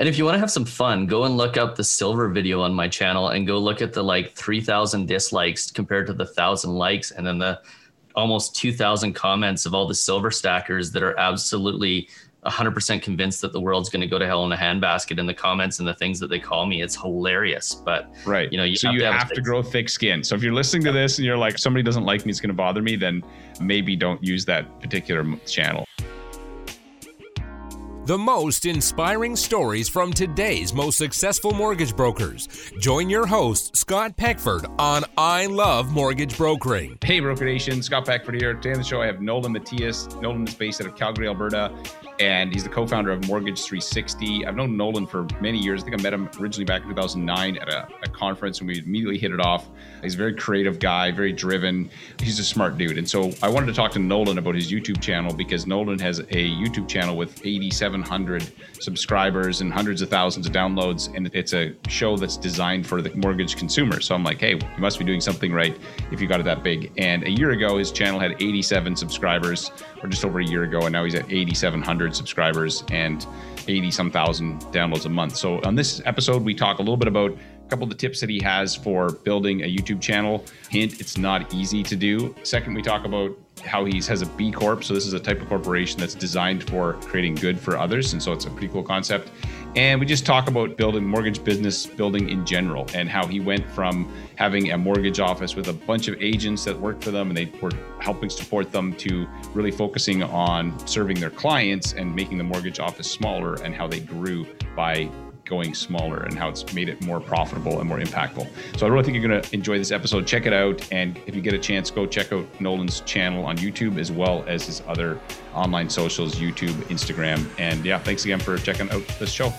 And if you want to have some fun, go and look up the silver video on my channel and go look at the like 3,000 dislikes compared to the 1,000 likes and then the almost 2,000 comments of all the silver stackers that are absolutely 100% convinced that the world's going to go to hell in a handbasket in the comments and the things that they call me. It's hilarious. But, right. You know, you so have you to have, have to grow thick skin. So if you're listening to this and you're like, somebody doesn't like me, it's going to bother me, then maybe don't use that particular channel. The most inspiring stories from today's most successful mortgage brokers. Join your host, Scott Peckford, on I Love Mortgage Brokering. Hey, Broker Nation, Scott Peckford here. Today on the show, I have Nolan Matthias. Nolan is based out of Calgary, Alberta and he's the co-founder of Mortgage 360. I've known Nolan for many years. I think I met him originally back in 2009 at a, a, conference, and we immediately hit it off. He's a very creative guy, very driven. He's a smart dude, and so I wanted to talk to Nolan about his YouTube channel because Nolan has a YouTube channel with 8,700 subscribers and hundreds of thousands of downloads, and it's a show that's designed for the mortgage consumer. So I'm like, hey, you must be doing something right if you got it that big. And a year ago, his channel had 87 subscribers, or just over a year ago, and now he's at 8,700 subscribers and 80 some thousand downloads a month. So on this episode, we talk a little bit about a couple of the tips that he has for building a YouTube channel. Hint, it's not easy to do. Second, we talk about how he has a B Corp. So this is a type of corporation that's designed for creating good for others. And so it's a pretty cool concept. And we just talk about building mortgage business building in general and how he went from having a mortgage office with a bunch of agents that worked for them and they were helping support them to really focusing on serving their clients and making the mortgage office smaller and how they grew by going smaller and how it's made it more profitable and more impactful. So I really think you're going to enjoy this episode. Check it out. And if you get a chance, go check out Nolan's channel on YouTube as well as his other online socials, YouTube, Instagram. And yeah, thanks again for checking out this show.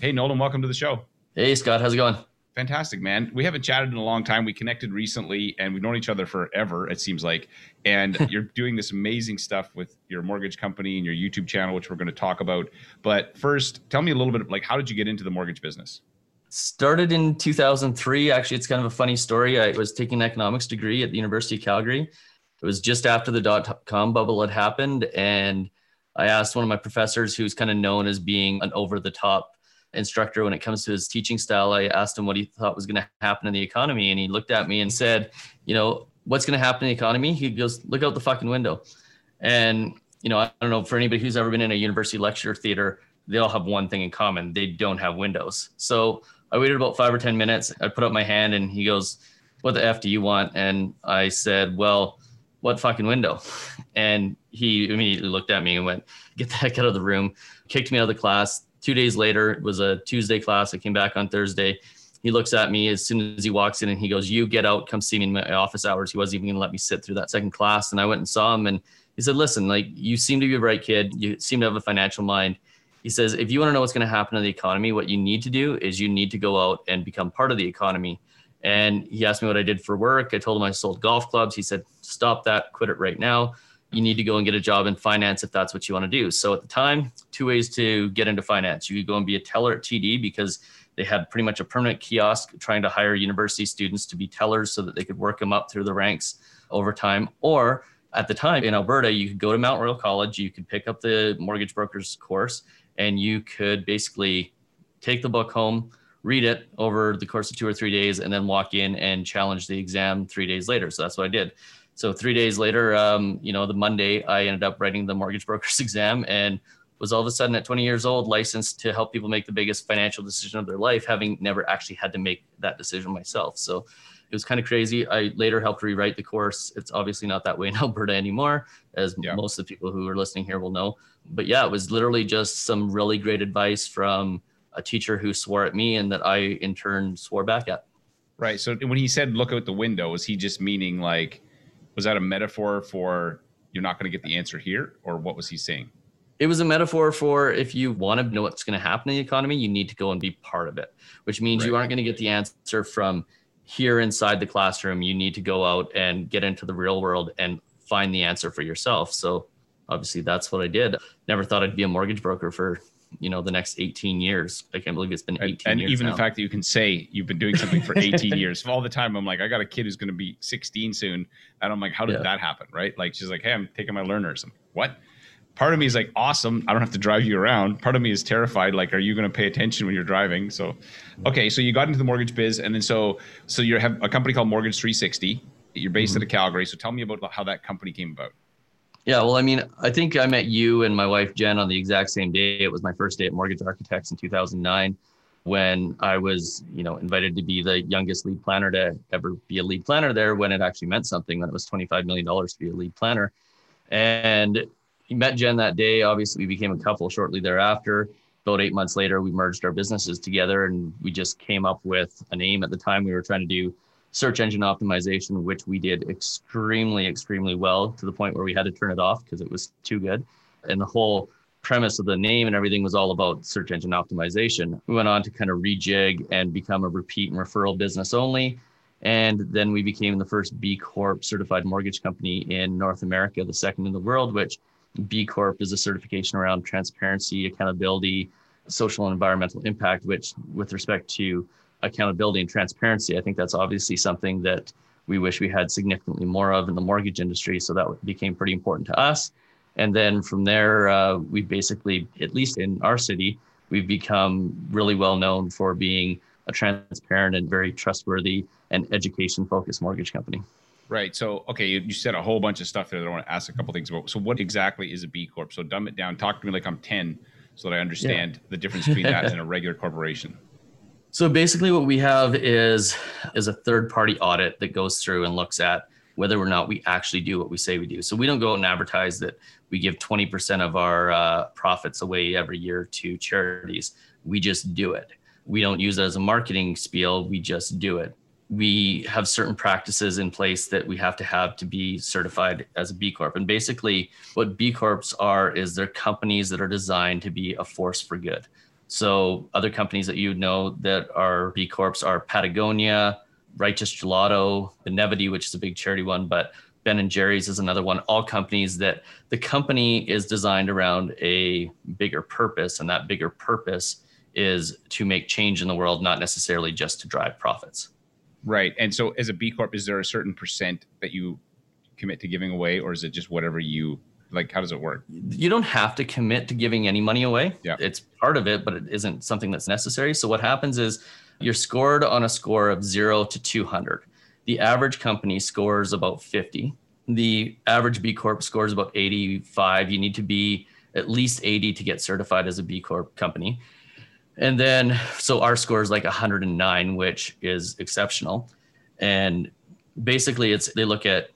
Hey, Nolan, welcome to the show. Hey, Scott. How's it going? Fantastic, man. We haven't chatted in a long time. We connected recently and we've known each other forever, it seems like. And you're doing this amazing stuff with your mortgage company and your YouTube channel, which we're going to talk about. But first, tell me a little bit of like, how did you get into the mortgage business? Started in 2003. Actually, it's kind of a funny story. I was taking an economics degree at the University of Calgary. It was just after the dot com bubble had happened. And I asked one of my professors, who's kind of known as being an over the top instructor when it comes to his teaching style. I asked him what he thought was going to happen in the economy, and he looked at me and said, "You know, what's going to happen in the economy?" He goes, "Look out the fucking window." And you know, I don't know for anybody who's ever been in a university lecture theater, they all have one thing in common: they don't have windows. So I waited about five or ten minutes. I put up my hand, and he goes, "What the f do you want?" And I said, "Well." What fucking window? And he immediately looked at me and went, Get the heck out of the room, kicked me out of the class, Two days later, it was a Tuesday class. I came back on Thursday. He looks at me as soon as he walks in and he goes, You get out, come see me in my office hours. He wasn't even going to let me sit through that second class. And I went and saw him and he said, Listen, like you seem to be a bright kid. You seem to have a financial mind. He says, If you want to know what's going to happen to the economy, what you need to do is you need to go out and become part of the economy. And he asked me what I did for work. I told him I sold golf clubs. He said, Stop that, quit it right now you need to go and get a job in finance if that's what you want to do. So at the time, two ways to get into finance. You could go and be a teller at TD because they had pretty much a permanent kiosk trying to hire university students to be tellers so that they could work them up through the ranks over time. Or at the time in Alberta, you could go to Mount Royal College, you could pick up the mortgage broker's course, and you could basically take the book home, read it over the course of two or three days, and then walk in and challenge the exam three days later. So that's what I did. So three days later, um, you know, the Monday, I ended up writing the mortgage broker's exam and was all of a sudden at 20 years old licensed to help people make the biggest financial decision of their life, having never actually had to make that decision myself. So it was kind of crazy. I later helped rewrite the course. It's obviously not that way in Alberta anymore, as yeah. most of the people who are listening here will know. But yeah, it was literally just some really great advice from a teacher who swore at me and that I in turn swore back at. Right. So when he said look out the window, was he just meaning like was that a metaphor for you're not going to get the answer here or what was he saying? It was a metaphor for if you want to know what's going to happen in the economy you need to go and be part of it which means right. you aren't going to get the answer from here inside the classroom. You need to go out and get into the real world and find the answer for yourself. So obviously that's what i did never thought i'd be a mortgage broker for you know the next 18 years i can't believe it's been 18 and, and even now. the fact that you can say you've been doing something for 18 years all the time i'm like i got a kid who's going to be 16 soon and i'm like how did yeah. that happen right like she's like hey i'm taking my learners I'm, like, what part of me is like, awesome. I don't have to drive you around. Part of me is terrified. Like, are you going to pay attention when you're driving? So, okay. So you got into the mortgage biz, and then so so you have a company called Mortgage 360. You're based mm-hmm. out of Calgary. So tell me about how that company came about. Yeah, well, I mean, I think I met you and my wife Jen on the exact same day. It was my first day at Mortgage Architects in 2009 when I was, you know, invited to be the youngest lead planner to ever be a lead planner there when it actually meant something when it was $25 million to be a lead planner. And met Jen that day. Obviously, we became a couple shortly thereafter. About eight months later, we merged our businesses together and we just came up with a name. At the time, we were trying to do search engine optimization, which we did extremely, extremely well to the point where we had to turn it off because it was too good. And the whole premise of the name and everything was all about search engine optimization. We went on to kind of rejig and become a repeat and referral business only. And then we became the first B Corp certified mortgage company in North America, the second in the world, which B Corp is a certification around transparency, accountability, social and environmental impact, which, with respect to accountability and transparency, I think that's obviously something that we wish we had significantly more of in the mortgage industry. So that became pretty important to us. And then from there, uh, we basically, at least in our city, we've become really well known for being a transparent and very trustworthy and education focused mortgage company. Right. So, okay, you, you, said a whole bunch of stuff there that I want to ask a couple things about. So, what exactly is a B Corp? So, dumb it down. Talk to me like I'm 10 so that I understand yeah. the difference between that and a regular corporation. So, basically, what we have is is a third party audit that goes through and looks at whether or not we actually do what we say we do. So, we don't go out and advertise that we give 20% of our uh, profits away every year to charities. We just do it. We don't use it as a marketing spiel, we just do it we have certain practices in place that we have to have to be certified as a B Corp. And basically, what B Corps are is they're companies that are designed to be a force for good. So, other companies that you know that are B Corps are Patagonia, Righteous Gelato, Benevity, which is a big charity one, but Ben and Jerry's is another one. All companies that the company is designed around a bigger purpose, and that bigger purpose is to make change in the world, not necessarily just to drive profits. Right. And so as a B Corp, is there a certain percent that you commit to giving away or is it just whatever you like how does it work? You don't have to commit to giving any money away. Yeah. It's part of it, but it isn't something that's necessary. So what happens is you're scored on a score of 0 to 200. The average company scores about 50. The average B Corp scores about 85. You need to be at least 80 to get certified as a B Corp company. And then, so our score is like 109, which is exceptional. And basically, it's they look at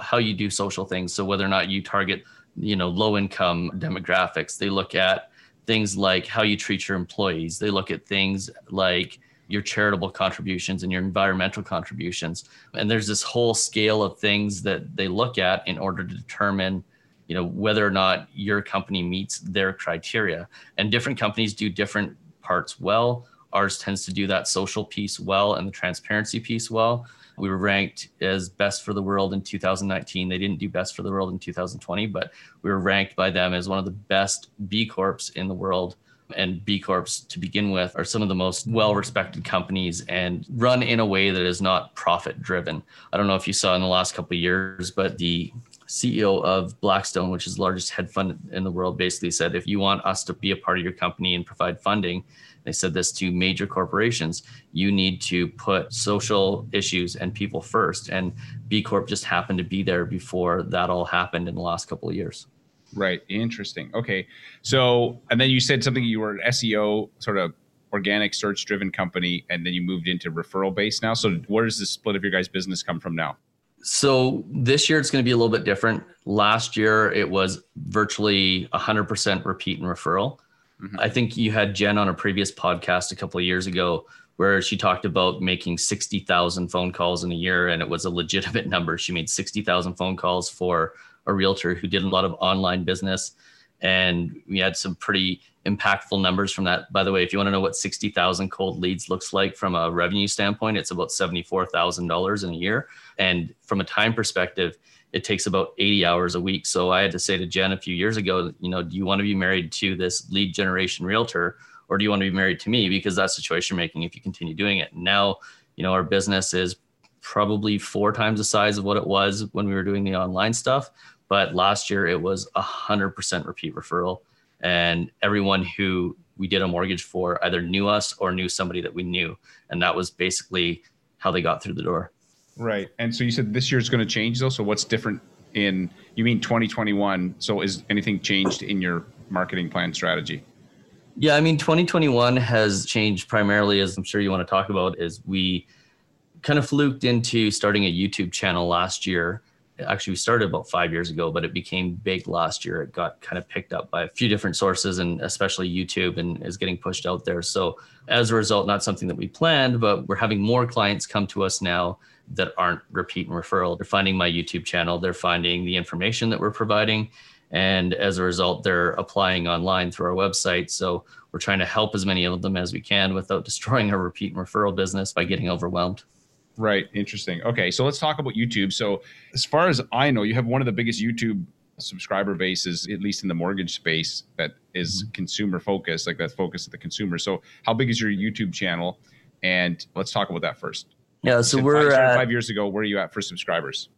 how you do social things. So whether or not you target, you know, low income demographics, they look at things like how you treat your employees. They look at things like your charitable contributions and your environmental contributions. And there's this whole scale of things that they look at in order to determine you know whether or not your company meets their criteria and different companies do different parts well. Ours tends to do that social piece well and the transparency piece well. We were ranked as best for the world in 2019. They didn't do best for the world in 2020, but we were ranked by them as one of the best B Corps in the world. And B Corps to begin with are some of the most well respected companies and run in a way that is not profit driven. I don't know if you saw in the last couple of years, but the CEO of Blackstone, which is the largest hedge fund in the world, basically said, if you want us to be a part of your company and provide funding, they said this to major corporations, you need to put social issues and people first. And B Corp just happened to be there before that all happened in the last couple of years. Right. Interesting. Okay. So, and then you said something you were an SEO sort of organic search driven company, and then you moved into referral base now. So, where does the split of your guys' business come from now? So this year it's going to be a little bit different. Last year it was virtually 100% repeat and referral. Mm-hmm. I think you had Jen on a previous podcast a couple of years ago where she talked about making 60,000 phone calls in a year and it was a legitimate number. She made 60,000 phone calls for a realtor who did a lot of online business and we had some pretty impactful numbers from that. By the way, if you want to know what 60,000 cold leads looks like from a revenue standpoint, it's about $74,000 in a year. And from a time perspective, it takes about 80 hours a week. So I had to say to Jen a few years ago, you know, do you want to be married to this lead generation realtor or do you want to be married to me? Because that's the choice you're making if you continue doing it. Now, you know, our business is probably four times the size of what it was when we were doing the online stuff But last year it was a hundred percent repeat referral, and everyone who we did a mortgage for either knew us or knew somebody that we knew, and that was basically how they got through the door. Right. And so you said this year is going to change though. So what's different in you mean 2021? So is anything changed in your marketing plan strategy? Yeah, I mean 2021 has changed primarily as I'm sure you want to talk about is we kind of fluked into starting a YouTube channel last year. Actually, we started about five years ago, but it became big last year. It got kind of picked up by a few different sources and especially YouTube and is getting pushed out there. So, as a result, not something that we planned, but we're having more clients come to us now that aren't repeat and referral. They're finding my YouTube channel, they're finding the information that we're providing. And as a result, they're applying online through our website. So we're trying to help as many of them as we can without destroying our repeat and referral business by getting overwhelmed. Right. Interesting. Okay. So let's talk about YouTube. So, as far as I know, you have one of the biggest YouTube subscriber bases, at least in the mortgage space, that is mm-hmm. consumer focused, like that's focused at the consumer. So, how big is your YouTube channel? And let's talk about that first. Yeah, so we're five, at, five years ago. Where are you at for subscribers?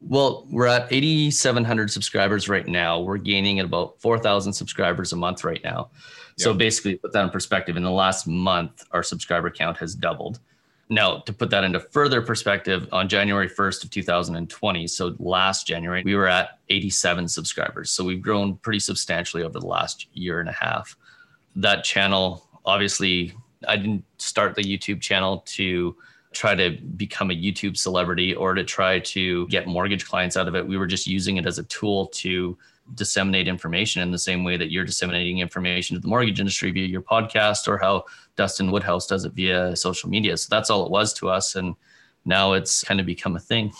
Well, we're at 8,700 subscribers right now. We're gaining at about 4,000 subscribers a month right now. So basically, put that in perspective, in the last month, our subscriber count has doubled. Now, to put that into further perspective, on January 1st of 2020, so last January, we were at 87 subscribers. So we've grown pretty substantially over the last year and a half. That channel, obviously, I didn't start the YouTube channel to try to become a YouTube celebrity or to try to get mortgage clients out of it. We were just using it as a tool to disseminate information in the same way that you're disseminating information to the mortgage industry via your podcast or how Dustin Woodhouse does it via social media. So that's all it was to us. And now it's kind of become a thing.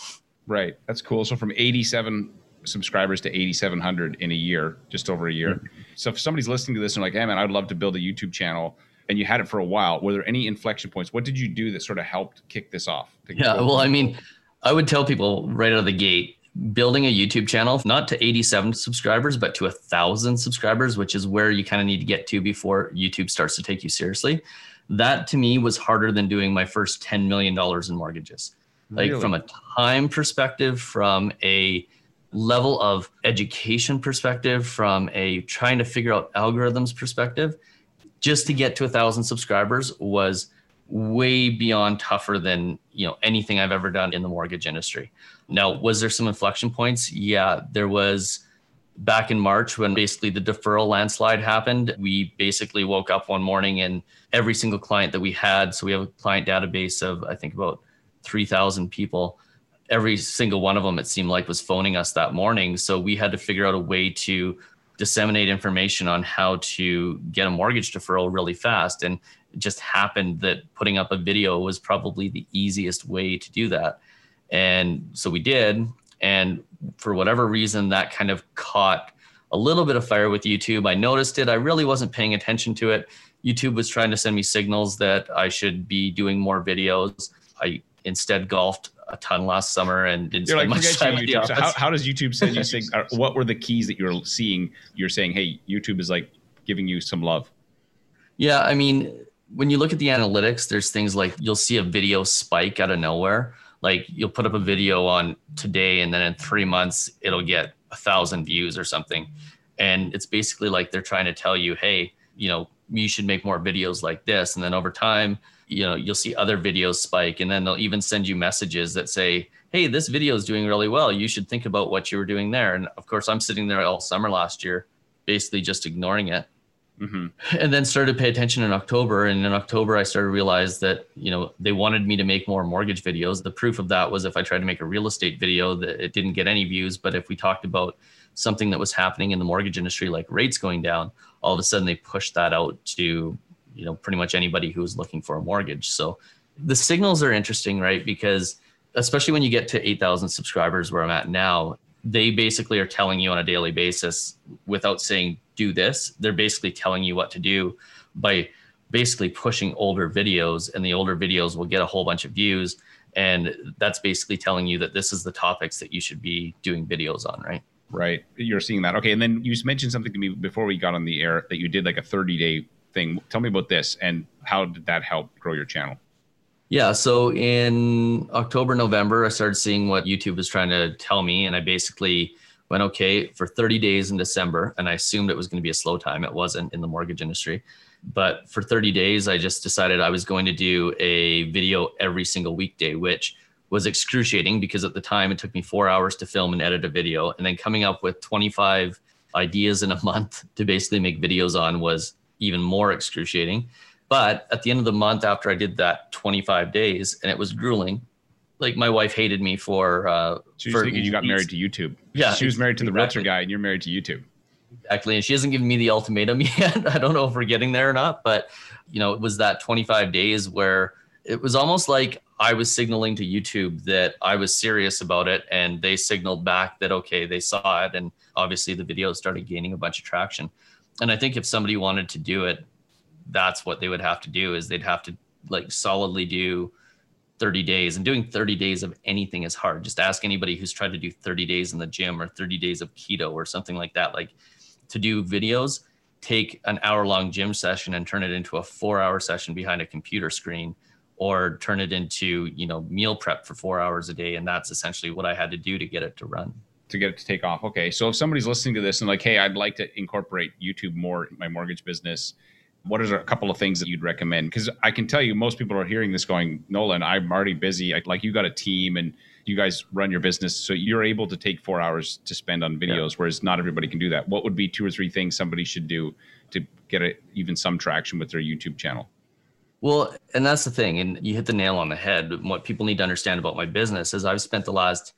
Right. That's cool. So from 87 subscribers to 8,700 in a year, just over a year. Mm-hmm. So if somebody's listening to this and like, hey man, I'd love to build a YouTube channel and you had it for a while. Were there any inflection points? What did you do that sort of helped kick this off? Yeah, well, I mean, I would tell people right out of the gate, building a YouTube channel, not to 87 subscribers, but to a thousand subscribers, which is where you kind of need to get to before YouTube starts to take you seriously. That to me was harder than doing my first $10 million in mortgages. Like really? from a time perspective, from a level of education perspective, from a trying to figure out algorithms perspective, just to get to a thousand subscribers was way beyond tougher than you know anything I've ever done in the mortgage industry. Now, was there some inflection points? Yeah, there was back in March when basically the deferral landslide happened. We basically woke up one morning and every single client that we had, so we have a client database of I think about 3,000 people. Every single one of them, it seemed like, was phoning us that morning. So we had to figure out a way to disseminate information on how to get a mortgage deferral really fast. And it just happened that putting up a video was probably the easiest way to do that. And so we did. And for whatever reason, that kind of caught a little bit of fire with YouTube. I noticed it. I really wasn't paying attention to it. YouTube was trying to send me signals that I should be doing more videos. I instead golfed a ton last summer and didn't you're spend like, much time you, YouTube. So how, how, does YouTube send you sig- what were the keys that you're seeing? You're saying, hey, YouTube is like giving you some love. Yeah, I mean, when you look at the analytics, there's things like you'll see a video spike out of nowhere. Like you'll put up a video on today, and then in three months it'll get a thousand views or something. And it's basically like they're trying to tell you, hey, you know, you should make more videos like this. And then over time, you know you'll see other videos spike and then they'll even send you messages that say hey this video is doing really well. You should think about what you were doing there. And of course i'm sitting there all summer last year basically just ignoring it. Mm-hmm. and then started to pay attention in october and in october i started to realize that you know they wanted me to make more mortgage videos. The proof of that was if i tried to make a real estate video that it didn't get any views. But if we talked about something that was happening in the mortgage industry like rates going down all of a sudden they pushed that out to you know pretty much anybody who's looking for a mortgage. So the signals are interesting right? Because especially when you get to 8000 subscribers where i'm at now they basically are telling you on a daily basis without saying do this. They're basically telling you what to do by basically pushing older videos and the older videos will get a whole bunch of views. And that's basically telling you that this is the topics that you should be doing videos on right? Right. You're seeing that. Okay. And then you mentioned something to me before we got on the air that you did like a 30 day thing. Tell me about this and how did that help grow your channel? Yeah, so in October, November, I started seeing what YouTube was trying to tell me, and I basically went okay for 30 days in December. And I assumed it was going to be a slow time. It wasn't in the mortgage industry. But for 30 days, I just decided I was going to do a video every single weekday, which was excruciating because at the time it took me four hours to film and edit a video. And then coming up with 25 ideas in a month to basically make videos on was even more excruciating. But at the end of the month, after I did that 25 days, and it was grueling, like my wife hated me for. Uh, she was for thinking you got married to YouTube. Yeah, she was married to the exactly. realtor guy, and you're married to YouTube. Exactly, and she hasn't given me the ultimatum yet. I don't know if we're getting there or not, but you know, it was that 25 days where it was almost like I was signaling to YouTube that I was serious about it, and they signaled back that okay, they saw it, and obviously the video started gaining a bunch of traction. And I think if somebody wanted to do it, that's what they would have to do is they'd have to like solidly do 30 days. And doing 30 days of anything is hard. Just ask anybody who's tried to do 30 days in the gym or 30 days of keto or something like that. Like to do videos take an hour long gym session and turn it into a four hour session behind a computer screen or turn it into you know meal prep for four hours a day. And that's essentially what i had to do to get it to run to get it to take off okay so if somebody's listening to this and like hey i'd like to incorporate youtube more in my mortgage business what are a couple of things that you'd recommend? Because I can tell you, most people are hearing this going, Nolan, I'm already busy. I, like you got a team and you guys run your business, so you're able to take four hours to spend on videos, yeah. whereas not everybody can do that. What would be two or three things somebody should do to get a, even some traction with their YouTube channel? Well, and that's the thing, and you hit the nail on the head. What people need to understand about my business is I've spent the last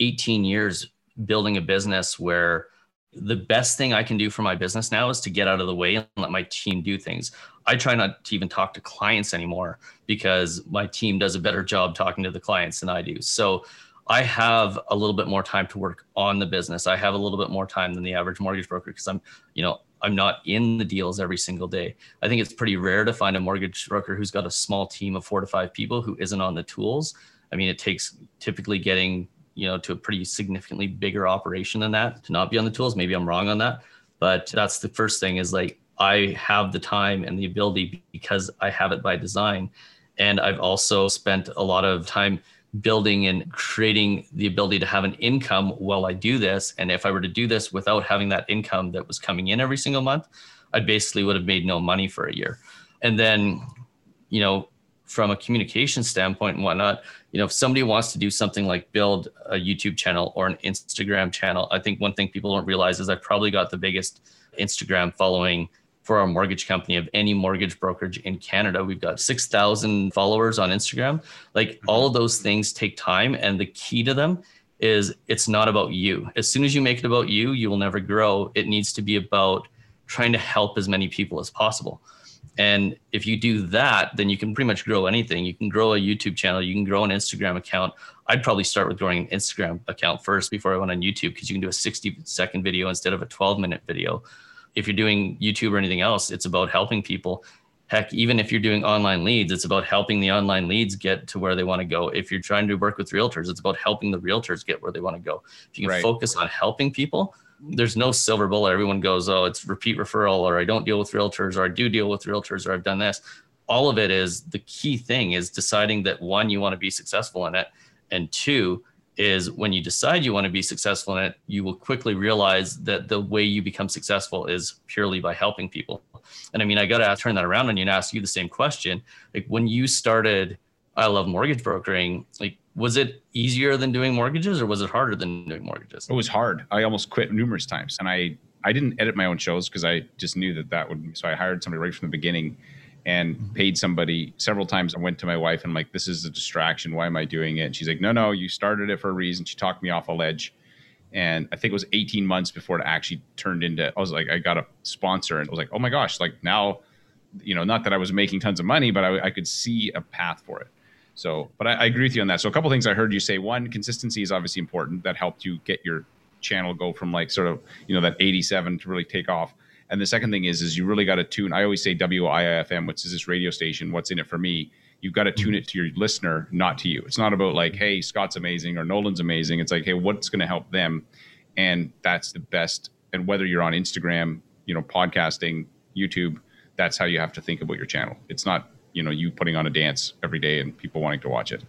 18 years building a business where the best thing I can do for my business now is to get out of the way and let my team do things. I try not to even talk to clients anymore because my team does a better job talking to the clients than I do. So I have a little bit more time to work on the business. I have a little bit more time than the average mortgage broker because I'm, you know, I'm not in the deals every single day. I think it's pretty rare to find a mortgage broker who's got a small team of four to five people who isn't on the tools. I mean, it takes typically getting you know to a pretty significantly bigger operation than that to not be on the tools. Maybe i'm wrong on that but that's the first thing is like i have the time and the ability because i have it by design. And i've also spent a lot of time building and creating the ability to have an income while i do this. And if i were to do this without having that income that was coming in every single month i basically would have made no money for a year. And then you know from a communication standpoint and whatnot, you know, if somebody wants to do something like build a YouTube channel or an Instagram channel, I think one thing people don't realize is I've probably got the biggest Instagram following for our mortgage company of any mortgage brokerage in Canada. We've got 6,000 followers on Instagram. Like mm-hmm. all of those things take time. And the key to them is it's not about you. As soon as you make it about you, you will never grow. It needs to be about trying to help as many people as possible. And if you do that, then you can pretty much grow anything. You can grow a YouTube channel, you can grow an Instagram account. I'd probably start with growing an Instagram account first before I went on YouTube because you can do a 60 second video instead of a 12 minute video. If you're doing YouTube or anything else, it's about helping people. Heck, even if you're doing online leads, it's about helping the online leads get to where they want to go. If you're trying to work with realtors, it's about helping the realtors get where they want to go. If you can right. focus on helping people, there's no silver bullet. Everyone goes, oh, it's repeat referral, or I don't deal with realtors, or I do deal with realtors, or I've done this. All of it is the key thing is deciding that one, you want to be successful in it, and two, is when you decide you want to be successful in it, you will quickly realize that the way you become successful is purely by helping people. And I mean, I got to turn that around on you and ask you the same question. Like when you started, I love mortgage brokering. Like was it easier than doing mortgages or was it harder than doing mortgages? It was hard. I almost quit numerous times and I, I didn't edit my own shows because I just knew that that would, so I hired somebody right from the beginning and mm-hmm. paid somebody several times. I went to my wife and I'm like, this is a distraction. Why am I doing it? And she's like, no, no, you started it for a reason. She talked me off a ledge. And I think it was 18 months before it actually turned into, I was like, I got a sponsor and I was like, oh my gosh, like now, you know, not that I was making tons of money, but I, I could see a path for it. So, but I, I, agree with you on that. So, a couple things I heard you say. One, consistency is obviously important. That helped you get your channel go from like sort of you know that 87 to really take off. And the second thing is, is you really got to tune. I always say WIIFM, which is this radio station. What's in it for me? You've got to tune mm-hmm. it to your listener, not to you. It's not about like, hey, Scott's amazing or Nolan's amazing. It's like, hey, what's going to help them? And that's the best. And whether you're on Instagram, you know, podcasting, YouTube, that's how you have to think about your channel. It's not you know you putting on a dance every day and people wanting to watch it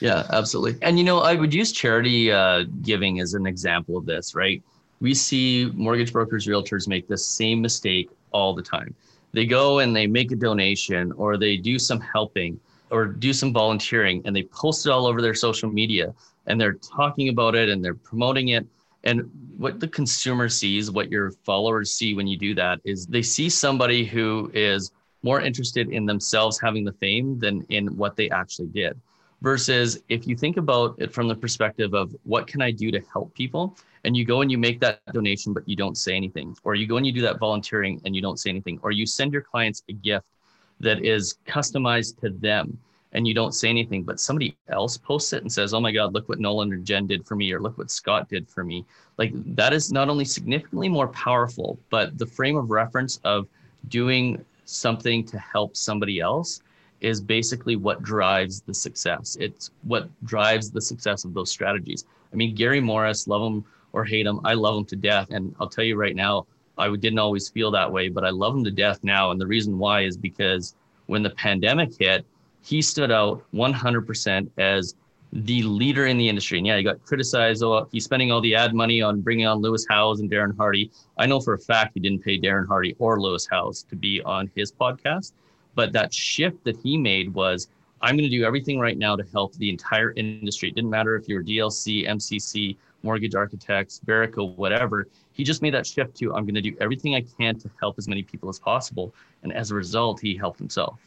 Yeah, absolutely. And you know, I would use charity uh, giving as an example of this, right? We see mortgage brokers, realtors make the same mistake all the time. They go and they make a donation or they do some helping or do some volunteering and they post it all over their social media and they're talking about it and they're promoting it. And what the consumer sees, what your followers see when you do that is they see somebody who is more interested in themselves having the fame than in what they actually did. Versus if you think about it from the perspective of what can I do to help people, and you go and you make that donation, but you don't say anything, or you go and you do that volunteering and you don't say anything, or you send your clients a gift that is customized to them and you don't say anything, but somebody else posts it and says, Oh my God, look what Nolan or Jen did for me, or look what Scott did for me. Like that is not only significantly more powerful, but the frame of reference of doing something to help somebody else is basically what drives the success. It's what drives the success of those strategies. I mean, Gary Mauris, love him or hate him, I love him to death. And I'll tell you right now, I didn't always feel that way, but I love him to death now. And the reason why is because when the pandemic hit, he stood out 100% as the leader in the industry. And yeah, he got criticized. Oh, he's spending all the ad money on bringing on Lewis Howes and Darren Hardy. I know for a fact he didn't pay Darren Hardy or Lewis Howes to be on his podcast. But that shift that he made was I'm going to do everything right now to help the entire industry. It didn't matter if you're DLC, MCC, mortgage architects, Verico, whatever. He just made that shift to I'm going to do everything I can to help as many people as possible. And as a result, he helped himself.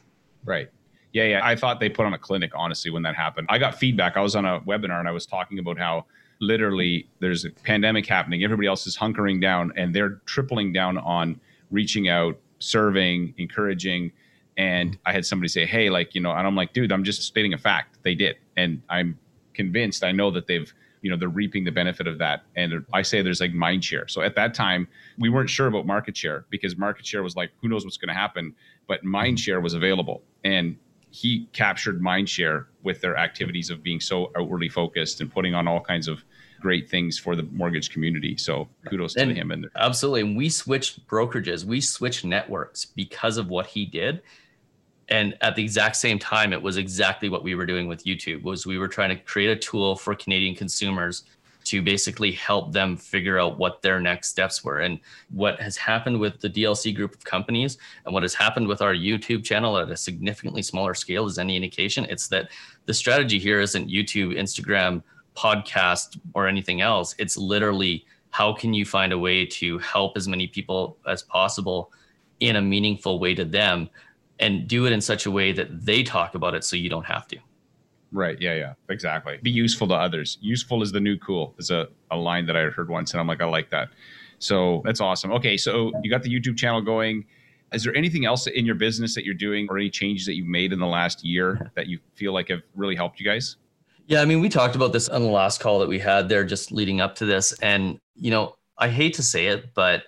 Right. Yeah, yeah. I thought they put on a clinic, honestly, when that happened. I got feedback. I was on a webinar and I was talking about how literally there's a pandemic happening. Everybody else is hunkering down and they're tripling down on reaching out, serving, encouraging. And I had somebody say, Hey, like, you know, and I'm like, dude, I'm just stating a fact. They did. And I'm convinced, I know that they've, you know, they're reaping the benefit of that. And I say there's like mind share. So at that time, we weren't sure about market share because market share was like, who knows what's going to happen. But mind mm-hmm. share was available. And he captured mind share with their activities of being so outwardly focused and putting on all kinds of great things for the mortgage community. So kudos and to him. And absolutely, and we switched brokerages, we switched networks because of what he did. And at the exact same time, it was exactly what we were doing with YouTube. Was we were trying to create a tool for Canadian consumers to basically help them figure out what their next steps were. And what has happened with the DLC group of companies and what has happened with our YouTube channel at a significantly smaller scale is any indication, it's that the strategy here isn't YouTube, Instagram, podcast, or anything else. It's literally how can you find a way to help as many people as possible in a meaningful way to them and do it in such a way that they talk about it so you don't have to. Right. Yeah. Yeah. Exactly. Be useful to others. Useful is the new cool. Is a, a line that I heard once, and I'm like, I like that. So that's awesome. Okay. So you got the YouTube channel going. Is there anything else in your business that you're doing, or any changes that you've made in the last year that you feel like have really helped you guys? Yeah, I mean, we talked about this on the last call that we had there, just leading up to this, and you know, I hate to say it, but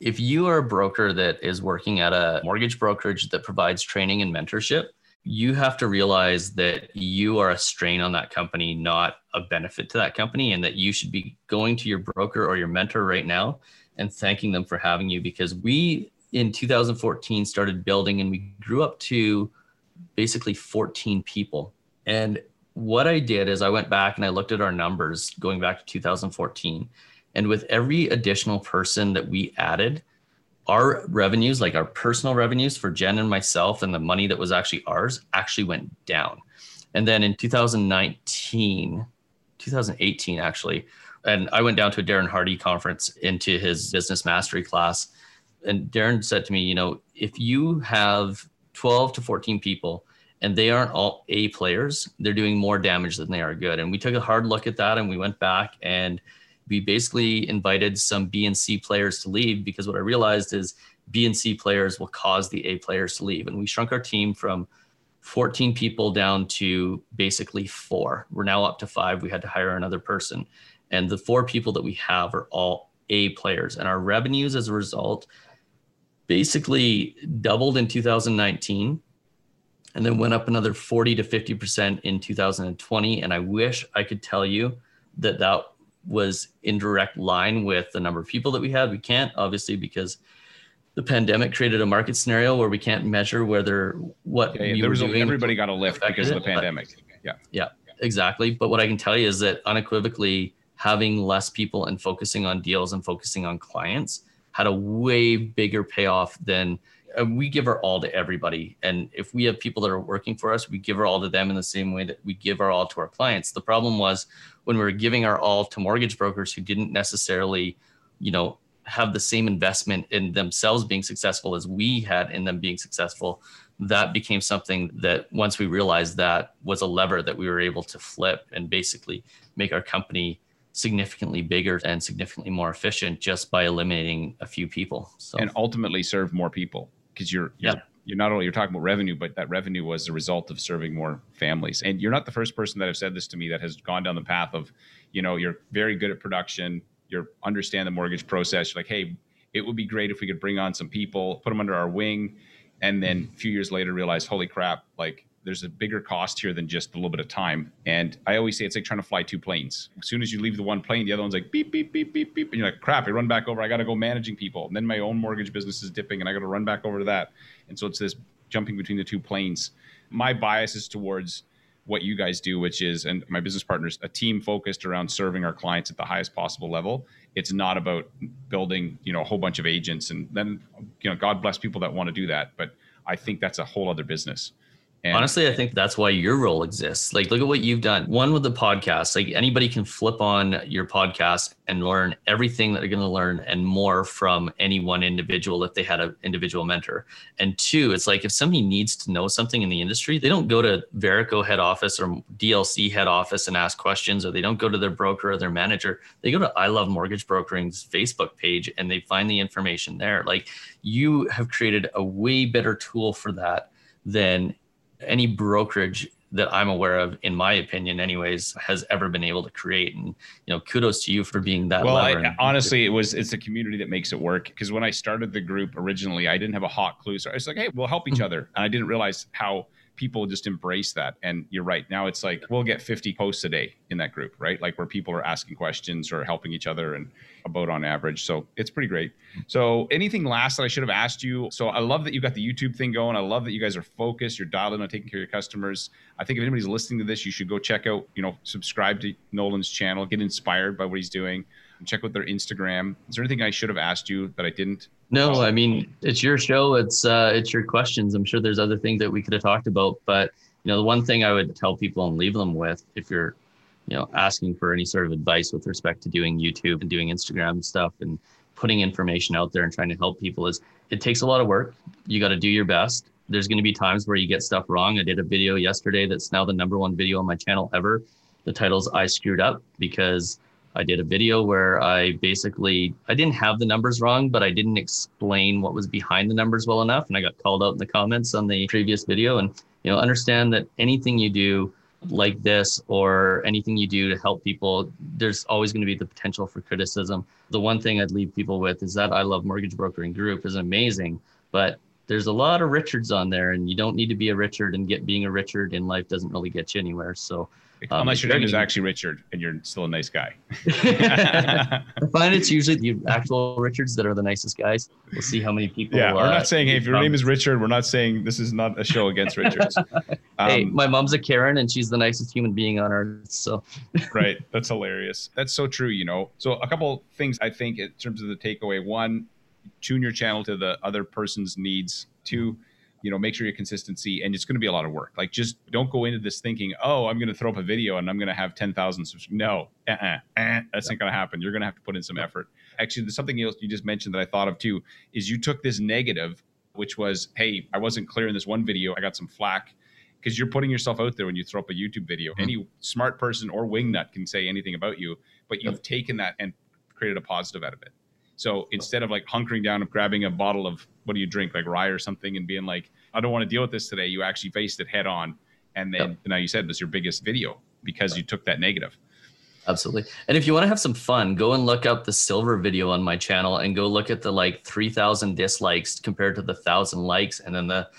if you are a broker that is working at a mortgage brokerage that provides training and mentorship, you have to realize that you are a strain on that company, not a benefit to that company, and that you should be going to your broker or your mentor right now and thanking them for having you because we in 2014 started building and we grew up to basically 14 people. And what I did is I went back and I looked at our numbers going back to 2014. And with every additional person that we added, our revenues, like our personal revenues for Jen and myself, and the money that was actually ours, actually went down. And then in 2019, 2018, actually, and I went down to a Darren Hardy conference into his business mastery class. And Darren said to me, you know, if you have 12 to 14 people and they aren't all A players, they're doing more damage than they are good. And we took a hard look at that and we went back and we basically invited some B and C players to leave because what I realized is B and C players will cause the A players to leave. And we shrunk our team from 14 people down to basically four. We're now up to five. We had to hire another person. And the four people that we have are all A players. And our revenues as a result basically doubled in 2019 and then went up another 40 to 50% in 2020. And I wish I could tell you that that was in direct line with the number of people that we had. We can't obviously because the pandemic created a market scenario where we can't measure whether what yeah, yeah. there was a, everybody got a lift because of the pandemic. Yeah. Yeah. exactly. But what I can tell you is that unequivocally, having less people and focusing on deals and focusing on clients had a way bigger payoff than Uh, we give our all to everybody. And if we have people that are working for us, we give our all to them in the same way that we give our all to our clients. The problem was when we were giving our all to mortgage brokers who didn't necessarily, you know, have the same investment in themselves being successful as we had in them being successful that became something that once we realized that was a lever that we were able to flip and basically make our company significantly bigger and significantly more efficient just by eliminating a few people so and ultimately serve more people because you're, you're yeah you're not only you're talking about revenue, but that revenue was the result of serving more families. And you're not the first person that have said this to me that has gone down the path of, you know, you're very good at production, you understand the mortgage process. You're like, hey, it would be great if we could bring on some people, put them under our wing, and then a few years later realize, holy crap, like there's a bigger cost here than just a little bit of time. And I always say it's like trying to fly two planes. As soon as you leave the one plane, the other one's like beep, beep, beep, beep, beep. And you're like, crap, I run back over. I got to go managing people. And then my own mortgage business is dipping and I got to run back over to that. And so it's this jumping between the two planes. My bias is towards what you guys do, which is, and my business partners, a team focused around serving our clients at the highest possible level. It's not about building, you know, a whole bunch of agents and then, you know, God bless people that want to do that. But I think that's a whole other business. And Honestly, I think that's why your role exists. Like, look at what you've done. One with the podcast, like anybody can flip on your podcast and learn everything that they're going to learn and more from any one individual if they had an individual mentor. And two, it's like if somebody needs to know something in the industry, they don't go to Verico head office or DLC head office and ask questions, or they don't go to their broker or their manager. They go to I Love Mortgage Brokering's Facebook page and they find the information there. Like, you have created a way better tool for that than any brokerage that I'm aware of, in my opinion, anyways, has ever been able to create. And you know, kudos to you for being that. Well, I, honestly, it was it's a community that makes it work. Because when I started the group originally, I didn't have a hot clue, so I was like, "Hey, we'll help each mm-hmm. other," and I didn't realize how people just embrace that. And you're right. Now it's like we'll get 50 posts a day in that group, right? Like where people are asking questions or helping each other and about on average. So it's pretty great. So anything last that I should have asked you? So I love that you've got the YouTube thing going. I love that you guys are focused. You're dialed in on taking care of your customers. I think if anybody's listening to this, you should go check out, you know, subscribe to Nolan's channel, get inspired by what he's doing check out their Instagram. Is there anything I should have asked you that I didn't? No, I mean it's your show. It's uh, it's your questions. I'm sure there's other things that we could have talked about, but you know the one thing I would tell people and leave them with, if you're, you know, asking for any sort of advice with respect to doing YouTube and doing Instagram stuff and putting information out there and trying to help people, is it takes a lot of work. You got to do your best. There's going to be times where you get stuff wrong. I did a video yesterday that's now the number one video on my channel ever. The title's "I screwed up" because I did a video where I basically I didn't have the numbers wrong, but I didn't explain what was behind the numbers well enough, and I got called out in the comments on the previous video. And you know, understand that anything you do like this or anything you do to help people, there's always going to be the potential for criticism. The one thing I'd leave people with is that I love mortgage brokering group is amazing, but there's a lot of Richards on there, and you don't need to be a Richard, and get being a Richard in life doesn't really get you anywhere. So um, Unless your name is actually Richard and you're still a nice guy. I find it's usually the actual Richards that are the nicest guys. We'll see how many people. Yeah, we're uh, not saying hey, if your name is Richard, we're not saying this is not a show against Richards. Um, hey, my mom's a Karen and she's the nicest human being on earth. So, right, that's hilarious. That's so true. You know, so a couple things I think in terms of the takeaway: one, tune your channel to the other person's needs. to you know make sure your consistency and it's going to be a lot of work like just don't go into this thinking oh i'm going to throw up a video and i'm going to have 10000 subs-. no uh-uh, uh, that's not going to happen you're going to have to put in some effort actually there's something else you just mentioned that i thought of too is you took this negative which was hey i wasn't clear in this one video i got some flack because you're putting yourself out there when you throw up a youtube video mm-hmm. any smart person or wingnut can say anything about you but you've yep. taken that and created a positive out of it so instead of like hunkering down and grabbing a bottle of what do you drink, like rye or something, and being like, I don't want to deal with this today, you actually faced it head on. And then yep. now you said it was your biggest video because you took that negative. Absolutely. And if you want to have some fun, go and look up the silver video on my channel and go look at the like 3,000 dislikes compared to the 1,000 likes and then the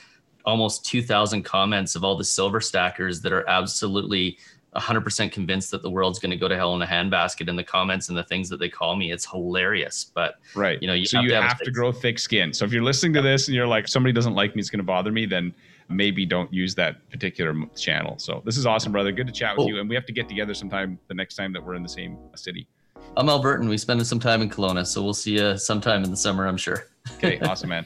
almost 2,000 comments of all the silver stackers that are absolutely 100% convinced that the world's going to go to hell in a handbasket in the comments and the things that they call me. It's hilarious. But, right. You know, you so have you to have, have to grow thick skin. So if you're listening to this and you're like, somebody doesn't like me, it's going to bother me, then maybe don't use that particular channel. So this is awesome, brother. Good to chat with Cool. you, and we have to get together sometime the next time that we're in the same city. I'm Albertan. We spent some time in Kelowna, so we'll see you sometime in the summer, I'm sure. Okay, awesome, man.